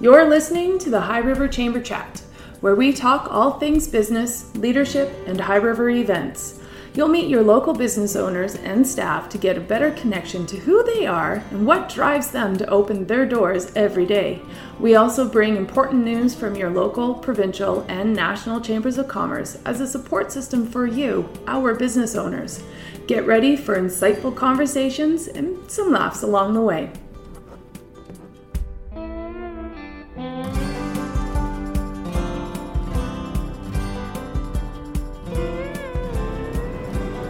You're listening to the High River Chamber Chat, where we talk all things business, leadership, and High River events. You'll meet your local business owners and staff to get a better connection to who they are and what drives them to open their doors every day. We also bring important news from your local, provincial, and national chambers of commerce as a support system for you, our business owners. Get ready for insightful conversations and some laughs along the way.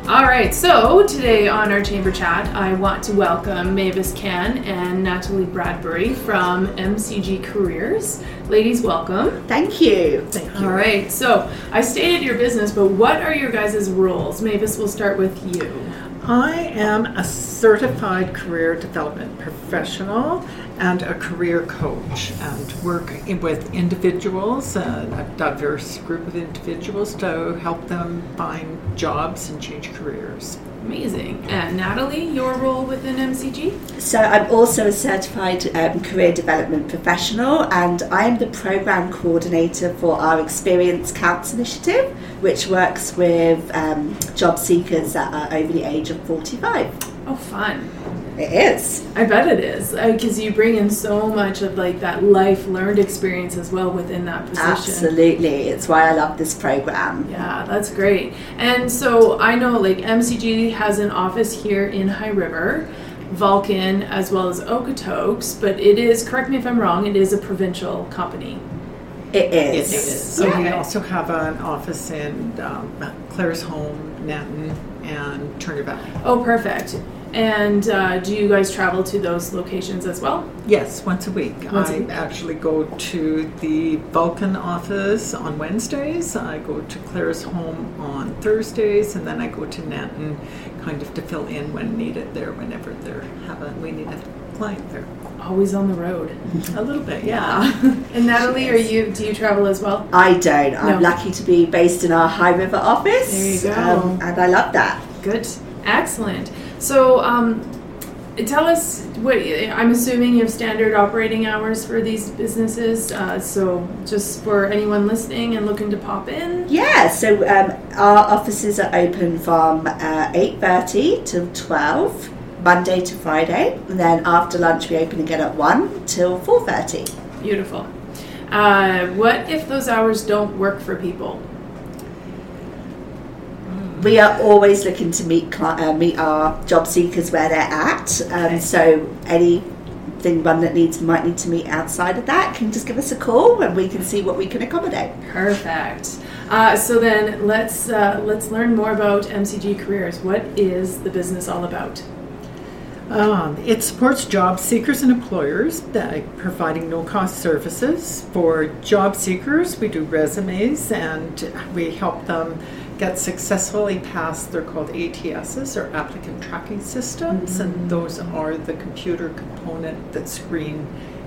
All right, so today on our chamber chat, I want to welcome Mavis Cann and Natalie Bradbury from MCG Careers. Ladies, welcome. Thank you. Thank you. All right, so I stated your business, but what are your guys' roles? Mavis, we'll start with you. I am a certified career development professional and a career coach and work in- with individuals, uh, a diverse group of individuals to help them find jobs and change careers. Amazing. And Natalie, your role within MCG? So, I'm also a certified um, career development professional, and I am the program coordinator for our Experience Counts initiative, which works with um, job seekers that are over the age of 45. Oh, fun. It is. I bet it is because you bring in so much of like that life learned experience as well within that position. Absolutely. It's why I love this program. Yeah, that's great. And so I know like MCG has an office here in High River, Vulcan, as well as Okotoks, but it is, correct me if I'm wrong, it is a provincial company. It is. It is. So we also have an office in um, Claresholm, Nanton, and Turner Valley. Oh, perfect. And uh, do you guys travel to those locations as well? Yes, once a week. Once a I week. actually go to the Vulcan office on Wednesdays. I go to Claresholm on Thursdays, and then I go to Nanton, kind of to fill in when needed there, whenever they're having we need a client there. Always on the road. A little bit, yeah. Yeah. and Natalie, are you? Do you travel as well? I don't. I'm lucky to be based in our High River office. There you go. Um, and I love that. Good. Excellent. So, um, tell us what I'm assuming you have standard operating hours for these businesses. Uh, so, just for anyone listening and looking to pop in. Yeah, so um, our offices are open from uh, 8.30 till 12, Monday to Friday. And then after lunch we open again at 1 till 4.30. Beautiful. Uh, what if those hours don't work for people? We are always looking to meet cli- uh, meet our job seekers where they're at. Um, Okay. So anything one that needs might need to meet outside of that can just give us a call and we can see what we can accommodate. Perfect. Uh, so then let's uh, let's learn more about MCG Careers. What is the business all about? Um, it supports job seekers and employers by providing no cost services. For job seekers, we do resumes and we help them get successfully passed, they're called ATSs or applicant tracking systems, and those are the computer component that screen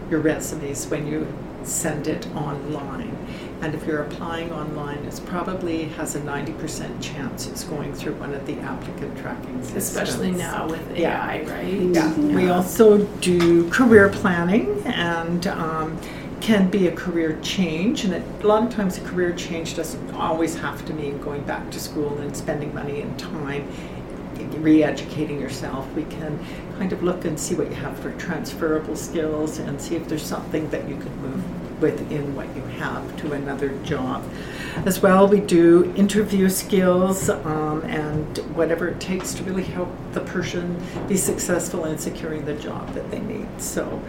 your resumes when you send it online. And if you're applying online, it's probably has a 90% chance it's going through one of the applicant tracking systems. Especially now with Yeah. AI, right? Yeah, we also do career planning and um, can be a career change. And it, a lot of times, a career change doesn't always have to mean going back to school and spending money and time re educating yourself. We can kind of look and see what you have for transferable skills and see if there's something that you could move within what you have to another job. As well, we do interview skills um, and whatever it takes to really help the person be successful in securing the job that they need. So,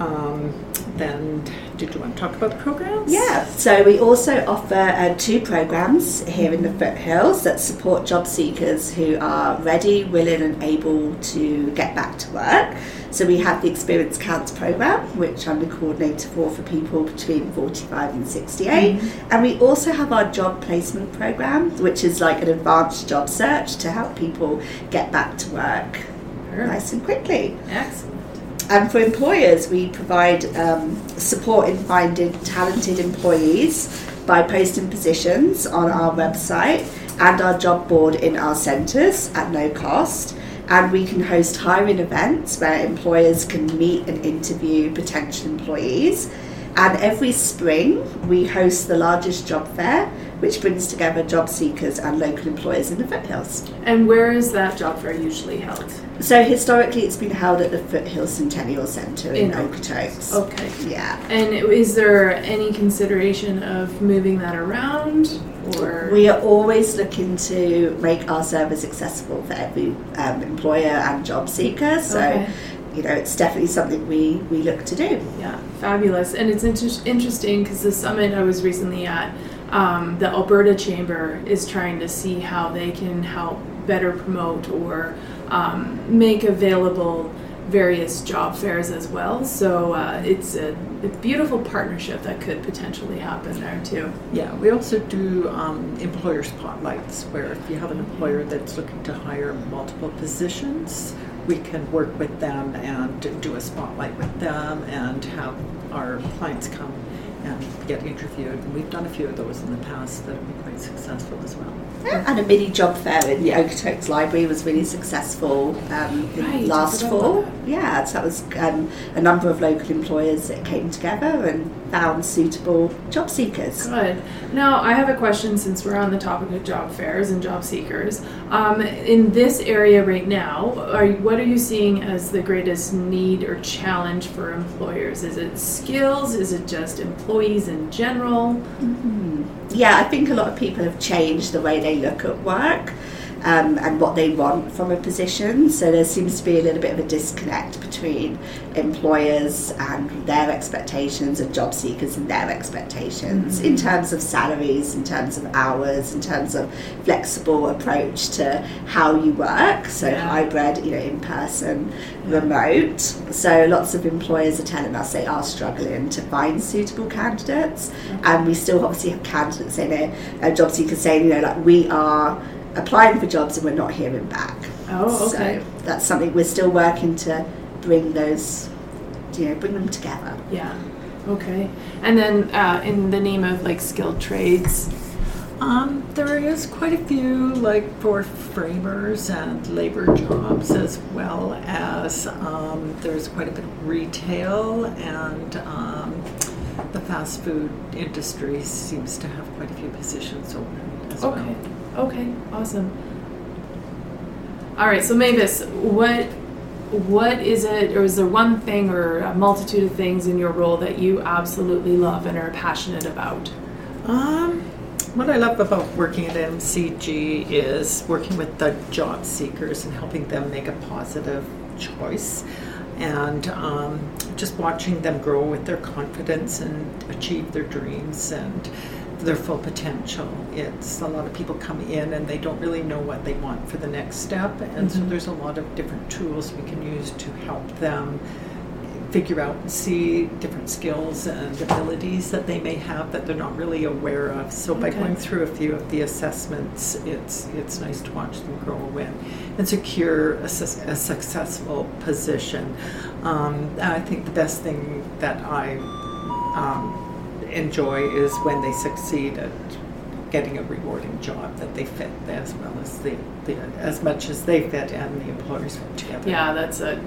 um, then, did you want to talk about the programs? Yeah, so we also offer uh, two programs here in the foothills that support job seekers who are ready, willing, and able to get back to work. So we have the Experience Counts program, which I'm the coordinator for for people between 45 and 68. And we also have our job placement program, which is like an advanced job search to help people get back to work nice and quickly. Excellent. And for employers, we provide um, support in finding talented employees by posting positions on our website and our job board in our centres at no cost. And we can host hiring events where employers can meet and interview potential employees. And every spring, we host the largest job fair, which brings together job seekers and local employers in the foothills. And where is that job fair usually held? So historically, it's been held at the Foothills Centennial Centre in, In Okotoks. Okay. Yeah. And is there any consideration of moving that around or We are always looking to make our service accessible for every um, employer and job seeker. So, Okay. you know, it's definitely something we, we look to do. Yeah, fabulous. And it's inter- interesting because the summit I was recently at, um, the Alberta Chamber is trying to see how they can help better promote or um, make available various job fairs as well. So uh, it's a, a beautiful partnership that could potentially happen there too. Yeah, we also do um, employer spotlights where if you have an employer that's looking to hire multiple positions, we can work with them and do a spotlight with them and have our clients come and get interviewed. And we've done a few of those in the past that have been quite successful as well. And a mini job fair in the Okotoks Library was really successful um, Right, last fall. Yeah, so that was um, a number of local employers that came together and found suitable job seekers. Good. Now, I have a question since we're on the topic of job fairs and job seekers. Um, in this area right now, are you, what are you seeing as the greatest need or challenge for employers? Is it skills? Is it just employees in general? Yeah, I think a lot of people have changed the way they look at work um, and what they want from a position. So there seems to be a little bit of a disconnect between employers and their expectations and job seekers and their expectations in terms of salaries, in terms of hours, in terms of flexible approach to how you work. So Yeah. hybrid, you know, in person, remote. So lots of employers are telling us they are struggling to find suitable candidates, and we still obviously have candidates in it, uh, job seekers saying, you know, like we are applying for jobs and we're not hearing back. Oh, okay. So that's something we're still working to bring those, you know, bring them together. Yeah. Okay. And then, uh, in the name of like skilled trades, Um, there is quite a few, like for framers and labor jobs, as well as um, there's quite a bit of retail, and um, the fast food industry seems to have quite a few positions open as Okay. well. Okay. Awesome. All right. So Mavis, what what is it, or is there one thing or a multitude of things in your role that you absolutely love and are passionate about? Um, what I love about working at MCG is working with the job seekers and helping them make a positive choice, and um, just watching them grow with their confidence and achieve their dreams and their full potential. It's a lot of people come in and they don't really know what they want for the next step, and so Mhm. there's a lot of different tools we can use to help them figure out and see different skills and abilities that they may have that they're not really aware of. So by going through a few of the assessments, it's it's nice to watch them grow in and secure a, sus- a successful position. Um, I think the best thing that I um, enjoy is when they succeed at getting a rewarding job that they fit as well as the, the as much as they fit and the employers fit together. Yeah, that's a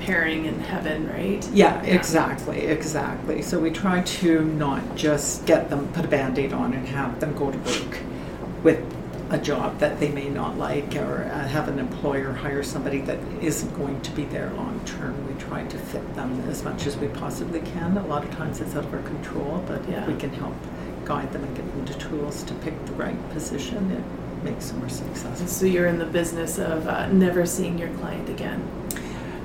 pairing in heaven, right? Yeah, Yeah. exactly, exactly. So we try to not just get them, put a band aid on and have them go to work with a job that they may not like or uh, have an employer hire somebody that isn't going to be there long term. We try to fit them as much as we possibly can. A lot of times it's out of our control, but Yeah. we can help guide them and give them the tools to pick the right position, it makes them more successful. So you're in the business of uh, never seeing your client again.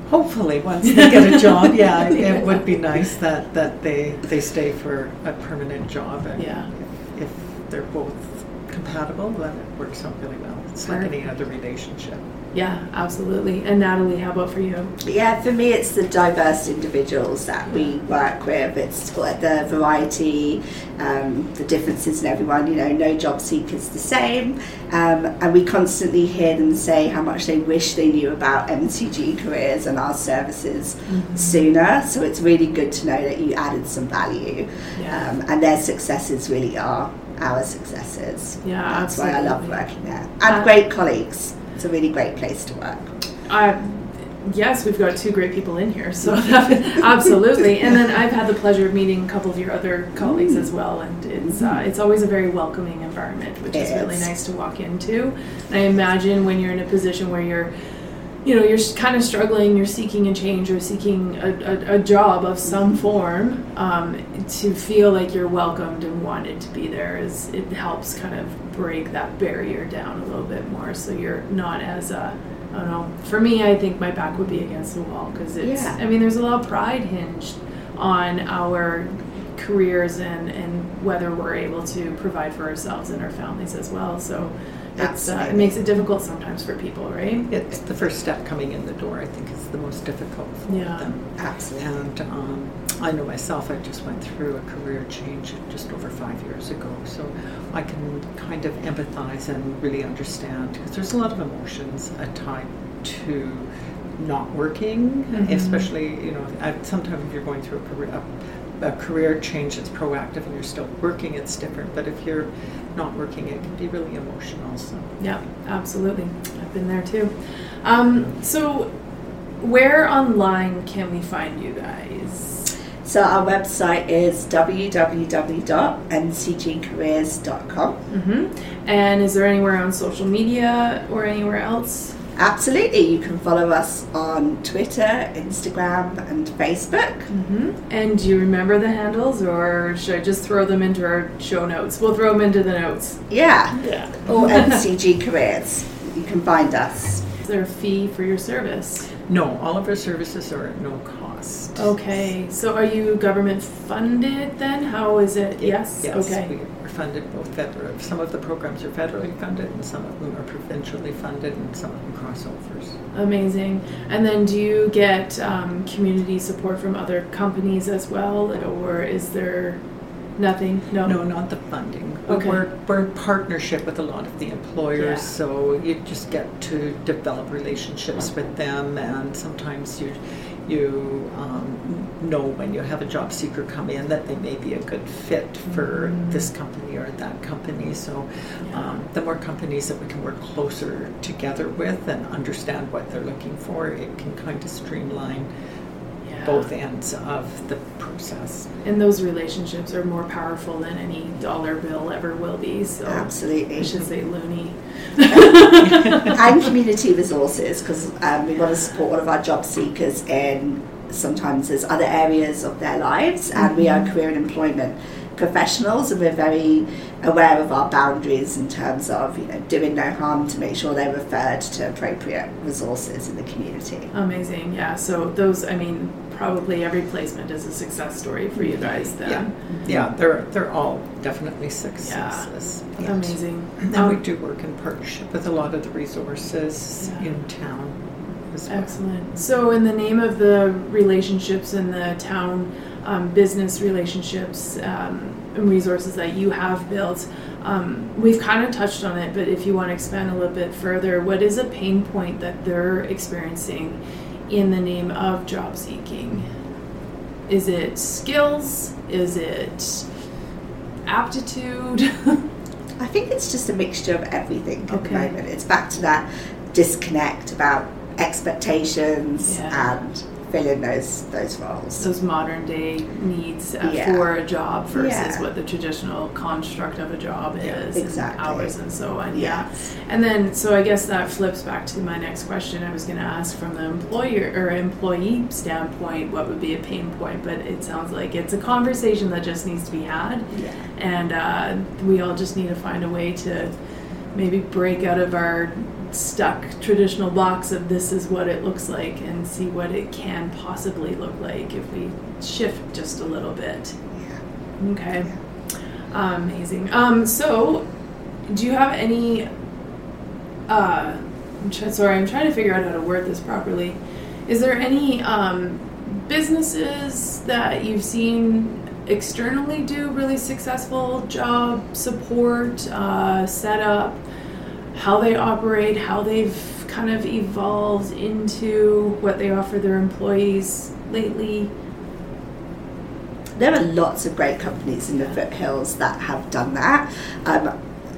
Hopefully, once they get a job, yeah, it, it would be nice that, that they, they stay for a permanent job. And Yeah. If, if they're both compatible, then it works out really well. It's like any other relationship. Yeah, absolutely. And Natalie, how about for you? Yeah, for me, it's the diverse individuals that we work with. It's the variety, um, the differences in everyone. You know, no job seeker's the same, um, and we constantly hear them say how much they wish they knew about MCG careers and our services sooner. So it's really good to know that you added some value, Yeah. um, and their successes really are our successes. Yeah, that's why I love working there, and Uh, great colleagues. It's a really great place to work. I yes, we've got two great people in here, so absolutely. And then I've had the pleasure of meeting a couple of your other colleagues as well, and it's uh, it's always a very welcoming environment, which is really nice to walk into. And I imagine when you're in a position where you're you know, you're kind of struggling, you're seeking a change or seeking a, a, a job of some form, um, to feel like you're welcomed and wanted to be there is it helps kind of break that barrier down a little bit more. So you're not as a, I don't know. For me, I think my back would be against the wall because it's. Yeah. I mean, there's a lot of pride hinged on our careers and and whether we're able to provide for ourselves and our families as well. So. It's, uh, it makes it difficult sometimes for people, right? It's the first step coming in the door, I think, is the most difficult for Yeah. them. Absolutely. And um, I know myself, I just went through a career change just over five years ago. So I can kind of empathize and really understand because there's a lot of emotions tied to not working, Mhm. especially, you know, sometimes if you're going through a career, a, a career change that's proactive and you're still working, it's different. But if you're not working, it can be really emotional. So. Yeah, absolutely. I've been there too. Um, so, where online can we find you guys? So our website is www.mcgcareers.com. Mm-hmm. And is there anywhere on social media or anywhere else? Absolutely, you can follow us on Twitter, Instagram, and Facebook. Mm-hmm. And do you remember the handles, or should I just throw them into our show notes? We'll throw them into the notes. Yeah, Yeah. or MCG Careers. You can find us. Is there a fee for your service? No, all of our services are at no cost. Okay. So, are you government funded then? How is it? Yes. Yes, okay. Funded both federal. Some of the programs are federally funded, and some of them are provincially funded, and some of them crossovers. Amazing. And then do you get um, community support from other companies as well, or is there nothing? No. No, not the funding. We Okay. We're, we're in partnership with a lot of the employers, Yeah. so you just get to develop relationships with them, and sometimes you you um, know when you have a job seeker come in that they may be a good fit for Mhm. this company or that company. So um, the more companies that we can work closer together with and understand what they're looking for, it can kind of streamline. Both ends of the process. And those relationships are more powerful than any dollar bill ever will be. So I Absolutely. should say loony. and community resources because um, we want to support all of our job seekers in sometimes there's other areas of their lives and we are career and employment professionals and we're very aware of our boundaries in terms of you know doing no harm to make sure they're referred to appropriate resources in the community Amazing. Yeah. So those, I mean, probably every placement is a success story for you guys then. Yeah, yeah, they're they're all definitely successes. Yes. Amazing. And Um, we do work in partnership with a lot of the resources Yeah. in town as well. Excellent. So, in the name of the relationships in the town, um, business relationships um, and resources that you have built, um, we've kind of touched on it, but if you want to expand a little bit further, what is a pain point that they're experiencing in the name of job seeking? Is it skills? Is it aptitude? I think it's just a mixture of everything at Okay. the moment. It's back to that disconnect about expectations Yeah. and filling those those roles. those modern day needs uh, Yeah. for a job versus Yeah. what the traditional construct of a job is exactly. and hours and so on yeah and then so i guess that flips back to my next question i was going to ask from the employer or employee standpoint what would be a pain point but it sounds like it's a conversation that just needs to be had Yeah. and uh, we all just need to find a way to maybe break out of our stuck traditional box of this is what it looks like and see what it can possibly look like if we shift just a little bit. Yeah. Okay. Amazing. Um, so, do you have any? Uh, I'm sorry, I'm trying to figure out how to word this properly. Is there any um, businesses that you've seen externally do really successful job support, uh, setup, how they operate, how they've kind of evolved into what they offer their employees lately? There are lots of great companies in the foothills that have done that. Um,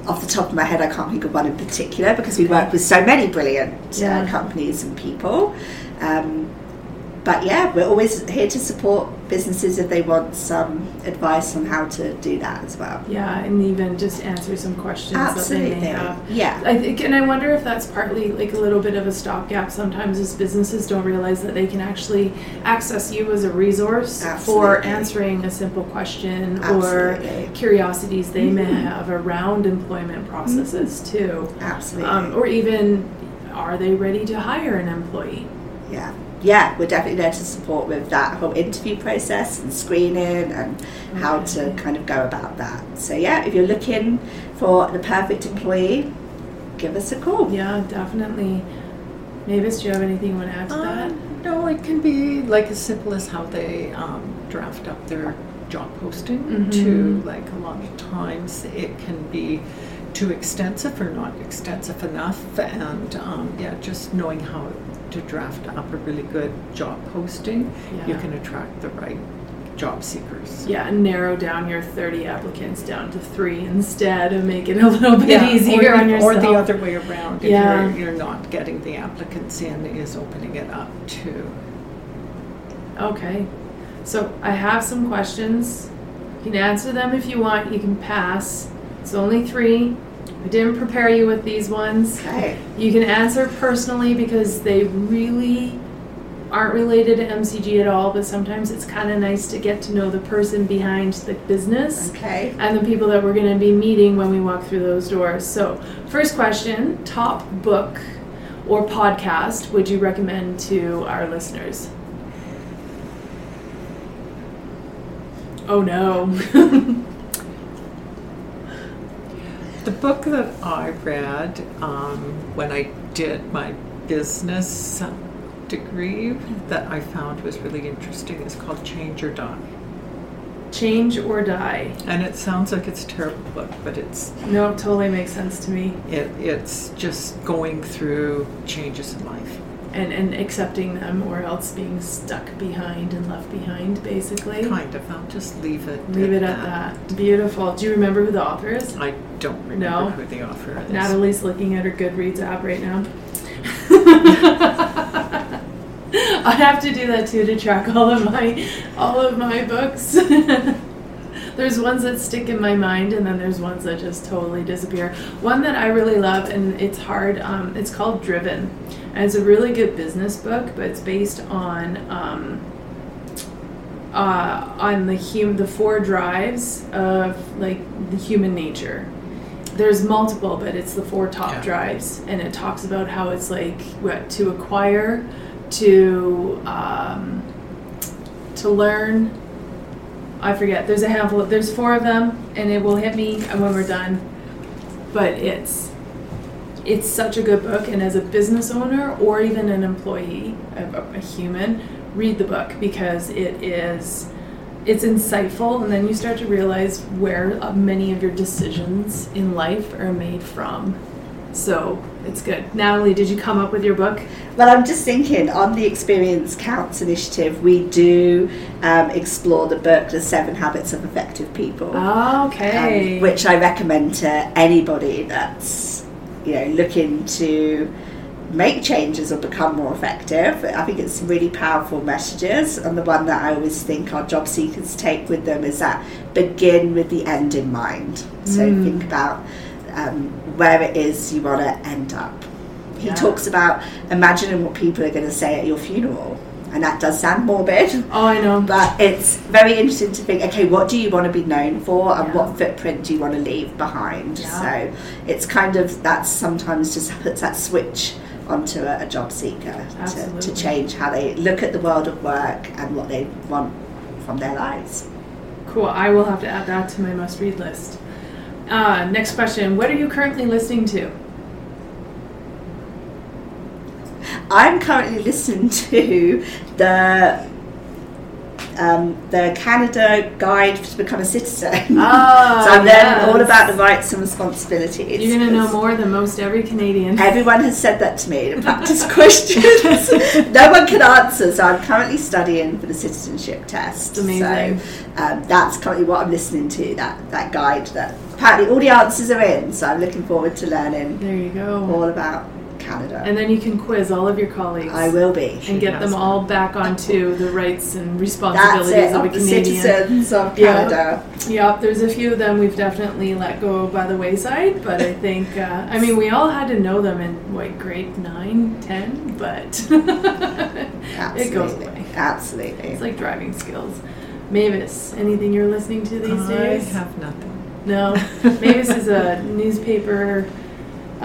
off the top of my head, I can't think of one in particular because we work with so many brilliant Yeah. uh, companies and people. Um, but yeah, we're always here to support businesses if they want some advice on how to do that as well. Yeah, and even just answer some questions that they may have. Yeah. I think, and I wonder if that's partly like a little bit of a stopgap. Sometimes as businesses don't realize that they can actually access you as a resource for answering a simple question Absolutely. or curiosities they may have around employment processes too, Absolutely. um, or even are they ready to hire an employee? Yeah. Yeah, we're definitely there to support with that whole interview process and screening and how to kind of go about that. So, yeah, if you're looking for the perfect employee, give us a call. Yeah, definitely. Mavis, do you have anything you want to add to that? Um, no, it can be like as simple as how they um, draft up their job posting. Mhm. To like a lot of times it can be too extensive or not extensive enough, and um, yeah, just knowing how to draft up a really good job posting, you can attract the right job seekers. Yeah, and narrow down your 30 applicants down to three instead and make it a little bit Yeah, easier or, on yourself. or the other way around. If Yeah. you're, you're not getting the applicants in, is opening it up to Okay, so I have some questions. You can answer them if you want, you can pass. It's only three. I didn't prepare you with these ones. Okay. You can answer personally because they really aren't related to MCG at all, but sometimes it's kind of nice to get to know the person behind the business. Okay. and the people that we're going to be meeting when we walk through those doors. So, first question top book or podcast would you recommend to our listeners? Oh no. The book that I read um, when I did my business degree that I found was really interesting is called Change or Die. Change or die. And it sounds like it's a terrible book, but it's No, it totally makes sense to me. it, it's just going through changes in life. And, and accepting them or else being stuck behind and left behind, basically. Kind of. I'll just leave it. Leave it at that. Beautiful. Do you remember who the author is? I don't remember No. who the author is. Natalie's looking at her Goodreads app right now. I have to do that too to track all of my all of my books. there's ones that stick in my mind, and then there's ones that just totally disappear. One that I really love, and it's hard. Um, it's called Driven, and it's a really good business book, but it's based on. Um, uh, on the hum- the four drives of like the human nature. There's multiple, but it's the four top Yeah. drives, and it talks about how it's like what to acquire, to um, to learn. I forget. There's a handful. Of, there's four of them, and it will hit me when we're done. But it's it's such a good book, and as a business owner or even an employee, a, a human, read the book because it is it's insightful, and then you start to realize where uh, many of your decisions in life are made from. So it's good. Natalie, did you come up with your book? Well, I'm just thinking on the Experience Counts initiative, we do um, explore the book, The Seven Habits of Effective People. Oh, okay. um, which I recommend to anybody that's you know looking to make changes or become more effective. I think it's really powerful messages, and the one that I always think our job seekers take with them is that begin with the end in mind. So Mm. think about um, where it is you want to end up. He Yeah. talks about imagining what people are going to say at your funeral. And that does sound morbid, oh, I know. but it's very interesting to think okay what do you want to be known for and Yeah. what footprint do you want to leave behind Yeah. so it's kind of that's sometimes just puts that switch onto a, a job seeker to, to change how they look at the world of work and what they want from their lives Cool. I will have to add that to my must read list. Uh, next question. What are you currently listening to? i'm currently listening to the um, the Canada Guide to Become a Citizen. Ah, so I'm learning all about the rights and responsibilities. You're gonna know more than most every Canadian. Everyone has said that to me to practice questions. no one can answer, so I'm currently studying for the citizenship test. Amazing. So um, that's currently what I'm listening to. That that guide. That apparently all the answers are in. So I'm looking forward to learning There you go. all about Canada. And then you can quiz all of your colleagues. I will be. And get them all back onto the rights and That's responsibilities it. of a Of the Canadian. citizens of Yeah. Canada. Yep, there's a few of them we've definitely let go by the wayside, but I think, uh, I mean, we all had to know them in, what, grade 9, 10, but it goes away. Absolutely. It's like driving skills. Mavis, anything you're listening to these I days? have nothing. No. Mavis is a newspaper,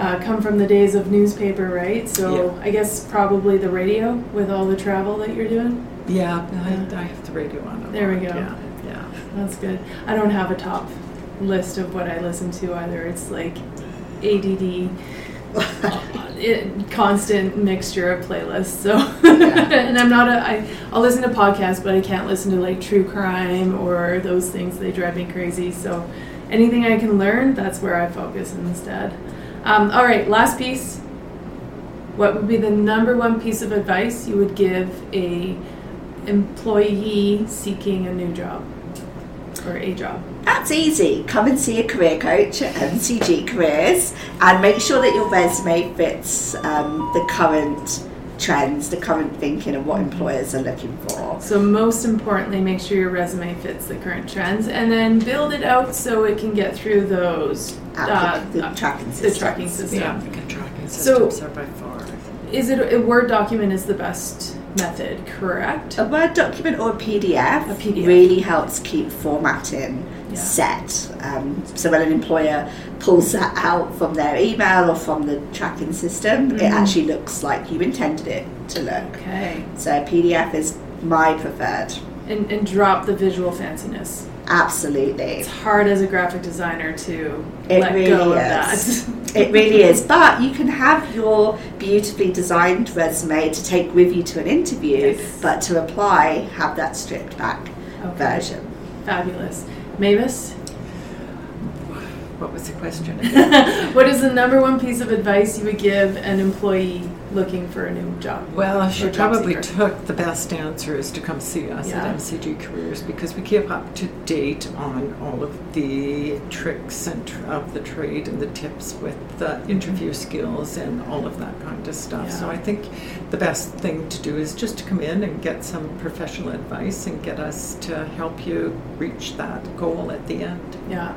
uh, come from the days of newspaper, right? So I guess probably the radio with all the travel that you're doing. Yeah, Yeah. I, I have the radio on. There we go. Yeah, yeah. That's good. I don't have a top list of what I listen to either. It's like ADD, it, constant mixture of playlists. So, and I'm not a. I I'll listen to podcasts, but I can't listen to like true crime or those things. They drive me crazy. So, anything I can learn, that's where I focus instead. Um, all right, last piece. What would be the number one piece of advice you would give a employee seeking a new job or a job? That's easy. Come and see a career coach at MCG Careers and make sure that your resume fits um, the current trends, the current thinking of what employers are looking for. So most importantly, make sure your resume fits the current trends, and then build it out so it can get through those. Uh, Applic- the uh, tracking the tracking system. The applicant tracking So- are by far. Is it a Word document is the best method, correct? A Word document or a PDF, A PDF. really helps keep formatting Yeah. set. Um, so when an employer pulls that out from their email or from the tracking system, it Mhm. actually looks like you intended it to look. Okay, So PDF is my preferred. and and drop the visual fanciness. Absolutely. It's hard as a graphic designer to It let really go of that. It really is. But you can have your beautifully designed resume to take with you to an interview, Yes. but to apply, have that stripped back Okay. version. Fabulous, Mavis. What was the question? what is the number one piece of advice you would give an employee looking for a new job? Well, she probably seeker? took the best answer is to come see us Yeah. at MCG Careers because we keep up to date on all of the tricks and tr- of the trade and the tips with the interview skills and all of that kind of stuff. So I think the best thing to do is just to come in and get some professional advice and get us to help you reach that goal at the end. Yeah.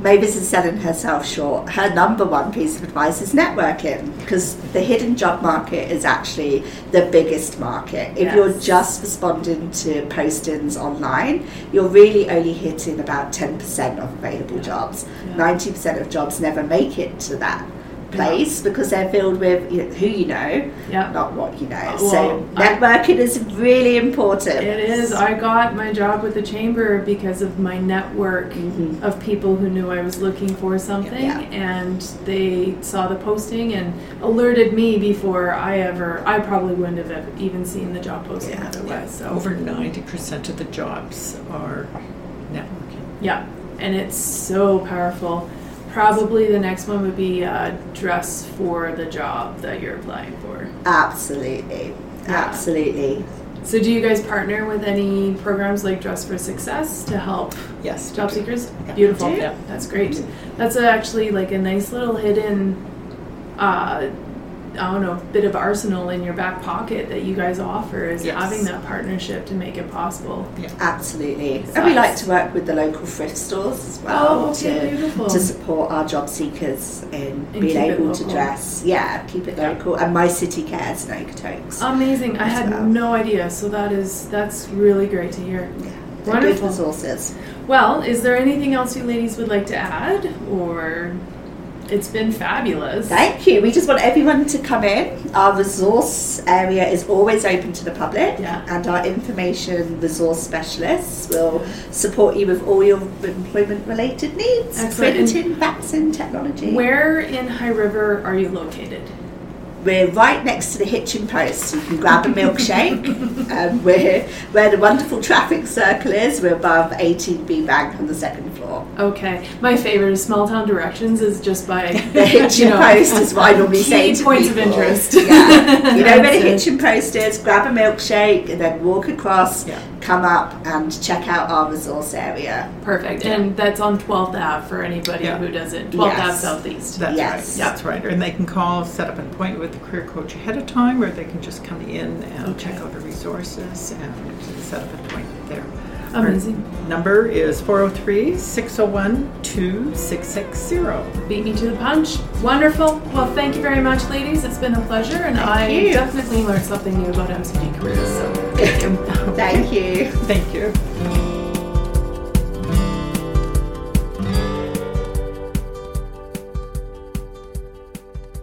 Mavis is selling herself short. Her number one piece of advice is networking because the hidden job market is actually the biggest market. If you're just responding to postings online, you're really only hitting about 10% of available jobs. Yeah. 90% of jobs never make it to that place because they're filled with you know, who you know, Yeah. not what you know. Uh, so well, I- networking is really important. It is. I got my job with the chamber because of my network Mhm. of people who knew I was looking for something, Yeah. and they saw the posting and alerted me before I ever. I probably wouldn't have even seen the job posting Yeah. otherwise. So Over 90% of the jobs are networking. yeah, and it's so powerful. Probably the next one would be uh, dress for the job that you're applying for. Absolutely. Yeah. Absolutely. So, do you guys partner with any programs like Dress for Success to help Yes. job do. seekers? Yeah. Beautiful. Yeah. That's great. That's actually like a nice little hidden, uh, I don't know, bit of arsenal in your back pocket that you guys offer is Yes. having that partnership to make it possible. Absolutely. Nice. And we like to work with the local thrift stores as oh, well Oh, okay, to, beautiful. to support our job seekers in And being able to dress. Yeah, keep it local. And My City Cares and Okotoks. Amazing. I had well. no idea. So that is that's really great to hear. yeah, Wonderful. good resources. Well, is there anything else you ladies would like to add or it's been fabulous. Thank you. We just want everyone to come in. Our resource area is always open to the public, Yeah. and our information resource specialists will support you with all your employment related needs Excellent. And printing, faxing, technology. Where in High River are you located? We're right next to the Hitchin Post. So you can grab a milkshake. um, we're where the wonderful traffic circle is. We're above ATB Bank on the second floor. Okay, my favorite is small town directions is just by The Hitchin you know, Post is what I normally say to points of interest. Yeah, you know where the That's it. Hitchin Post is. Grab a milkshake and then walk across. Yeah. Come up and check out our resource area. Perfect, and that's on 12th Ave for anybody Yeah. who doesn't. 12th Ave Southeast. That's Yes. right. That's right. And they can call, set up an appointment with the career coach ahead of time, or they can just come in and Okay. check out the resources and set up an appointment there. Amazing. Our number is 403 601 2660. Beat me to the punch. Wonderful. Well, thank you very much, ladies. It's been a pleasure, and I you. definitely learned something new about MCG careers. So thank you. Thank you. Thank you.